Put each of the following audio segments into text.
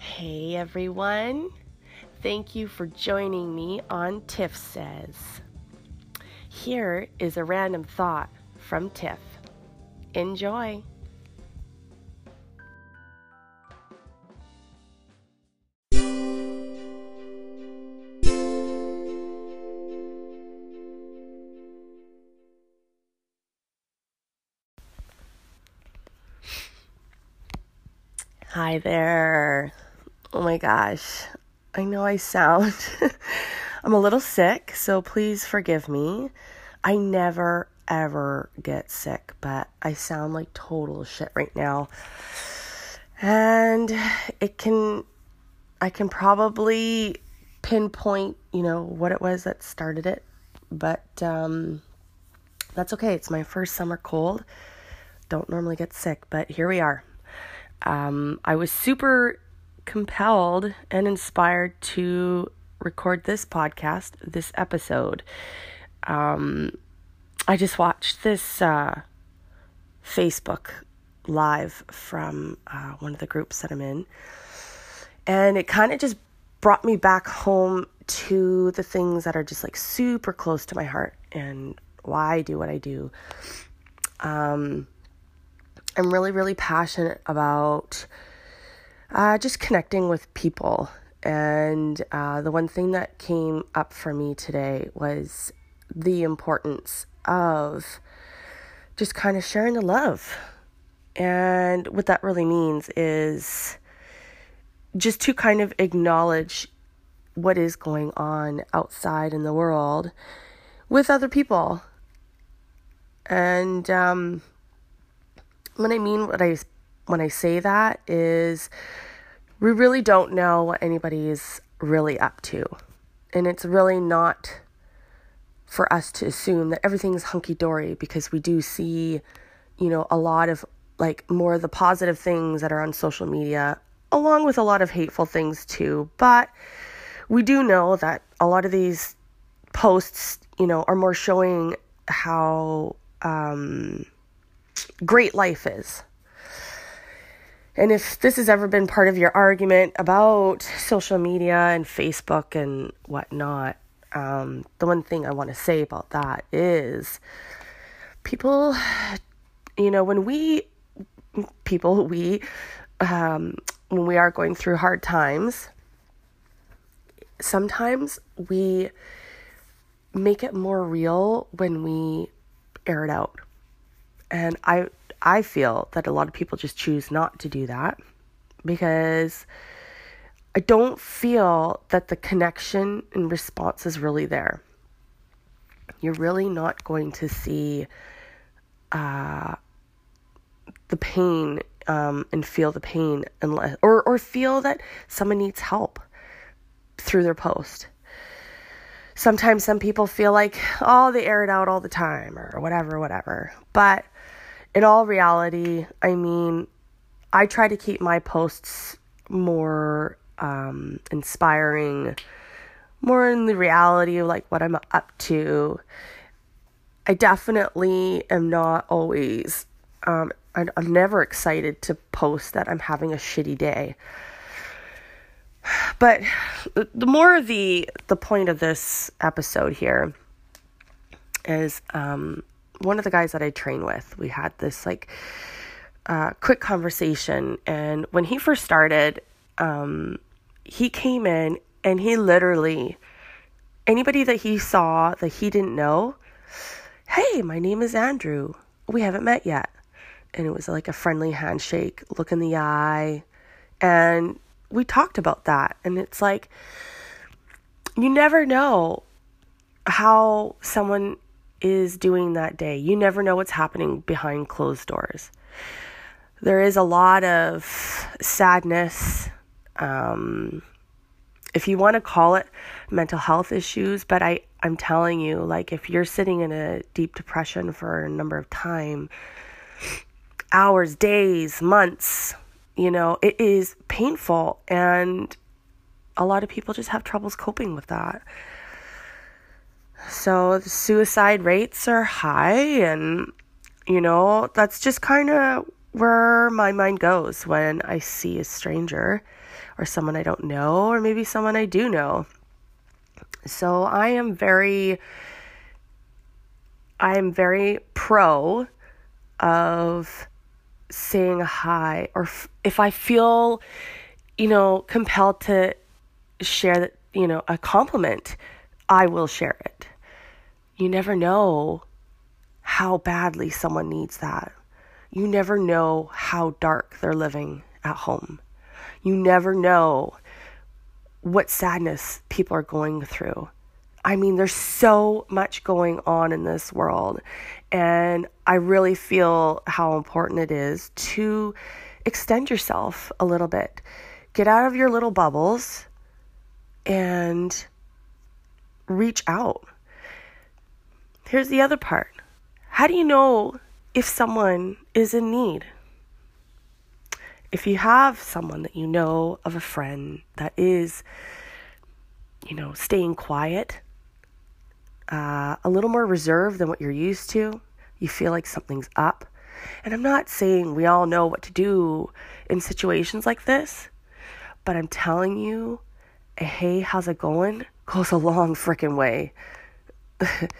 Hey everyone. Thank you for joining me on Tiff Says. Here is a random thought from Tiff. Enjoy. Hi there. Oh my gosh. I know I sound I'm a little sick, so please forgive me. I never ever get sick, but I sound like total shit right now. And it can I can probably pinpoint, you know, what it was that started it, but um that's okay. It's my first summer cold. Don't normally get sick, but here we are um, I was super compelled and inspired to record this podcast, this episode. Um, I just watched this uh, Facebook live from uh, one of the groups that I'm in, and it kind of just brought me back home to the things that are just like super close to my heart and why I do what I do. Um, I'm really, really passionate about uh, just connecting with people. And uh, the one thing that came up for me today was the importance of just kind of sharing the love. And what that really means is just to kind of acknowledge what is going on outside in the world with other people. And um, when I mean what I when I say that is we really don't know what anybody is really up to. And it's really not for us to assume that everything's hunky dory because we do see, you know, a lot of like more of the positive things that are on social media, along with a lot of hateful things too. But we do know that a lot of these posts, you know, are more showing how um, great life is. And if this has ever been part of your argument about social media and Facebook and whatnot, um, the one thing I want to say about that is people, you know, when we, people, we, um, when we are going through hard times, sometimes we make it more real when we air it out. And I I feel that a lot of people just choose not to do that because I don't feel that the connection and response is really there. You're really not going to see uh, the pain um, and feel the pain unless or or feel that someone needs help through their post sometimes some people feel like oh they air it out all the time or whatever whatever but in all reality, I mean, I try to keep my posts more um, inspiring, more in the reality of like what I'm up to. I definitely am not always, um, I, I'm never excited to post that I'm having a shitty day. But the more the the point of this episode here is um, one of the guys that I train with, we had this like uh, quick conversation. And when he first started, um, he came in and he literally, anybody that he saw that he didn't know, hey, my name is Andrew. We haven't met yet. And it was like a friendly handshake, look in the eye. And we talked about that. And it's like, you never know how someone is doing that day. You never know what's happening behind closed doors. There is a lot of sadness, um, if you want to call it mental health issues, but I, I'm telling you, like, if you're sitting in a deep depression for a number of time, hours, days, months, you know, it is painful. And a lot of people just have troubles coping with that. So the suicide rates are high, and you know, that's just kind of where my mind goes when I see a stranger or someone I don't know, or maybe someone I do know. So I am very, I am very pro of saying hi, or f- if I feel, you know, compelled to share that, you know, a compliment, I will share it. You never know how badly someone needs that. You never know how dark they're living at home. You never know what sadness people are going through. I mean, there's so much going on in this world, and I really feel how important it is to extend yourself a little bit. Get out of your little bubbles and reach out. Here's the other part how do you know if someone is in need? If you have someone that you know of a friend that is, you know, staying quiet, uh, a little more reserved than what you're used to, you feel like something's up. And I'm not saying we all know what to do in situations like this, but I'm telling you, hey, how's it going goes a long freaking way.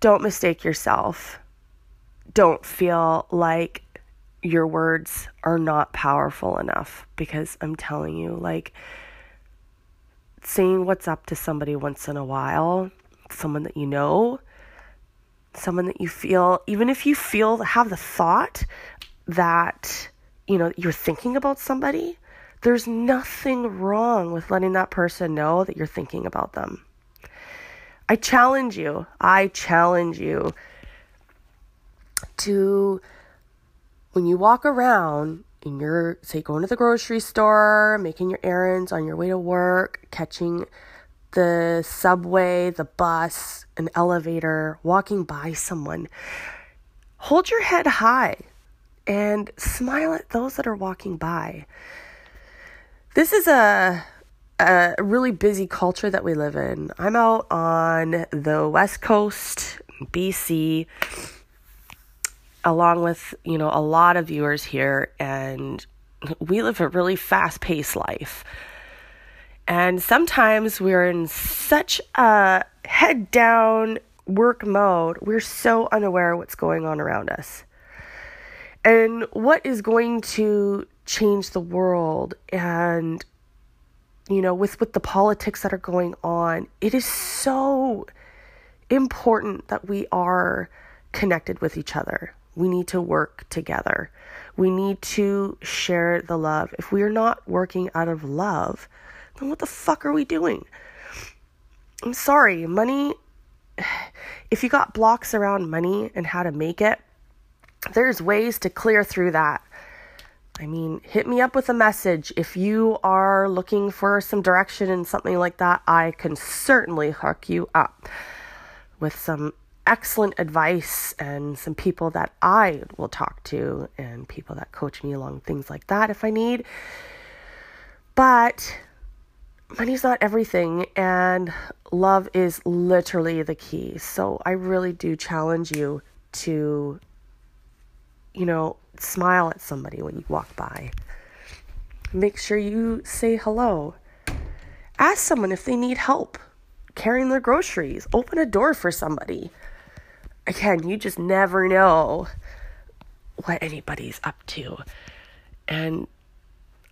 don't mistake yourself. Don't feel like your words are not powerful enough because I'm telling you, like, saying what's up to somebody once in a while, someone that you know, someone that you feel, even if you feel, have the thought that, you know, you're thinking about somebody, there's nothing wrong with letting that person know that you're thinking about them. I challenge you, I challenge you to, when you walk around and you're, say, going to the grocery store, making your errands on your way to work, catching the subway, the bus, an elevator, walking by someone, hold your head high and smile at those that are walking by. This is a a really busy culture that we live in. I'm out on the West Coast, BC, along with, you know, a lot of viewers here, and we live a really fast paced life. And sometimes we're in such a head down work mode, we're so unaware of what's going on around us. And what is going to change the world and you know, with, with the politics that are going on, it is so important that we are connected with each other. We need to work together. We need to share the love. If we are not working out of love, then what the fuck are we doing? I'm sorry, money, if you got blocks around money and how to make it, there's ways to clear through that. I mean, hit me up with a message. If you are looking for some direction and something like that, I can certainly hook you up with some excellent advice and some people that I will talk to and people that coach me along things like that if I need. But money's not everything, and love is literally the key. So I really do challenge you to, you know, smile at somebody when you walk by. Make sure you say hello. Ask someone if they need help carrying their groceries. Open a door for somebody. Again, you just never know what anybody's up to. And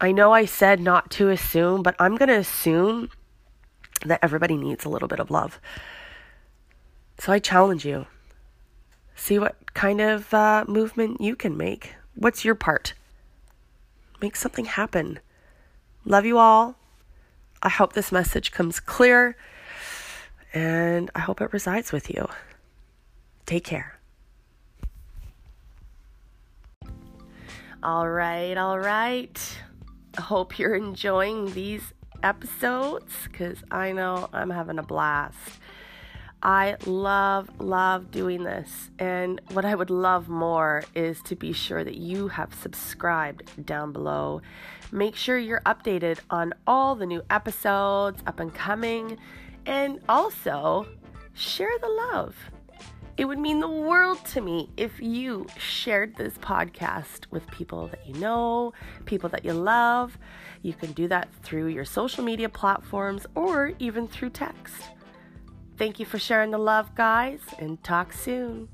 I know I said not to assume, but I'm going to assume that everybody needs a little bit of love. So I challenge you. See what kind of uh, movement you can make. What's your part? Make something happen. Love you all. I hope this message comes clear and I hope it resides with you. Take care. All right, all right. I hope you're enjoying these episodes because I know I'm having a blast. I love, love doing this. And what I would love more is to be sure that you have subscribed down below. Make sure you're updated on all the new episodes up and coming. And also, share the love. It would mean the world to me if you shared this podcast with people that you know, people that you love. You can do that through your social media platforms or even through text. Thank you for sharing the love, guys, and talk soon.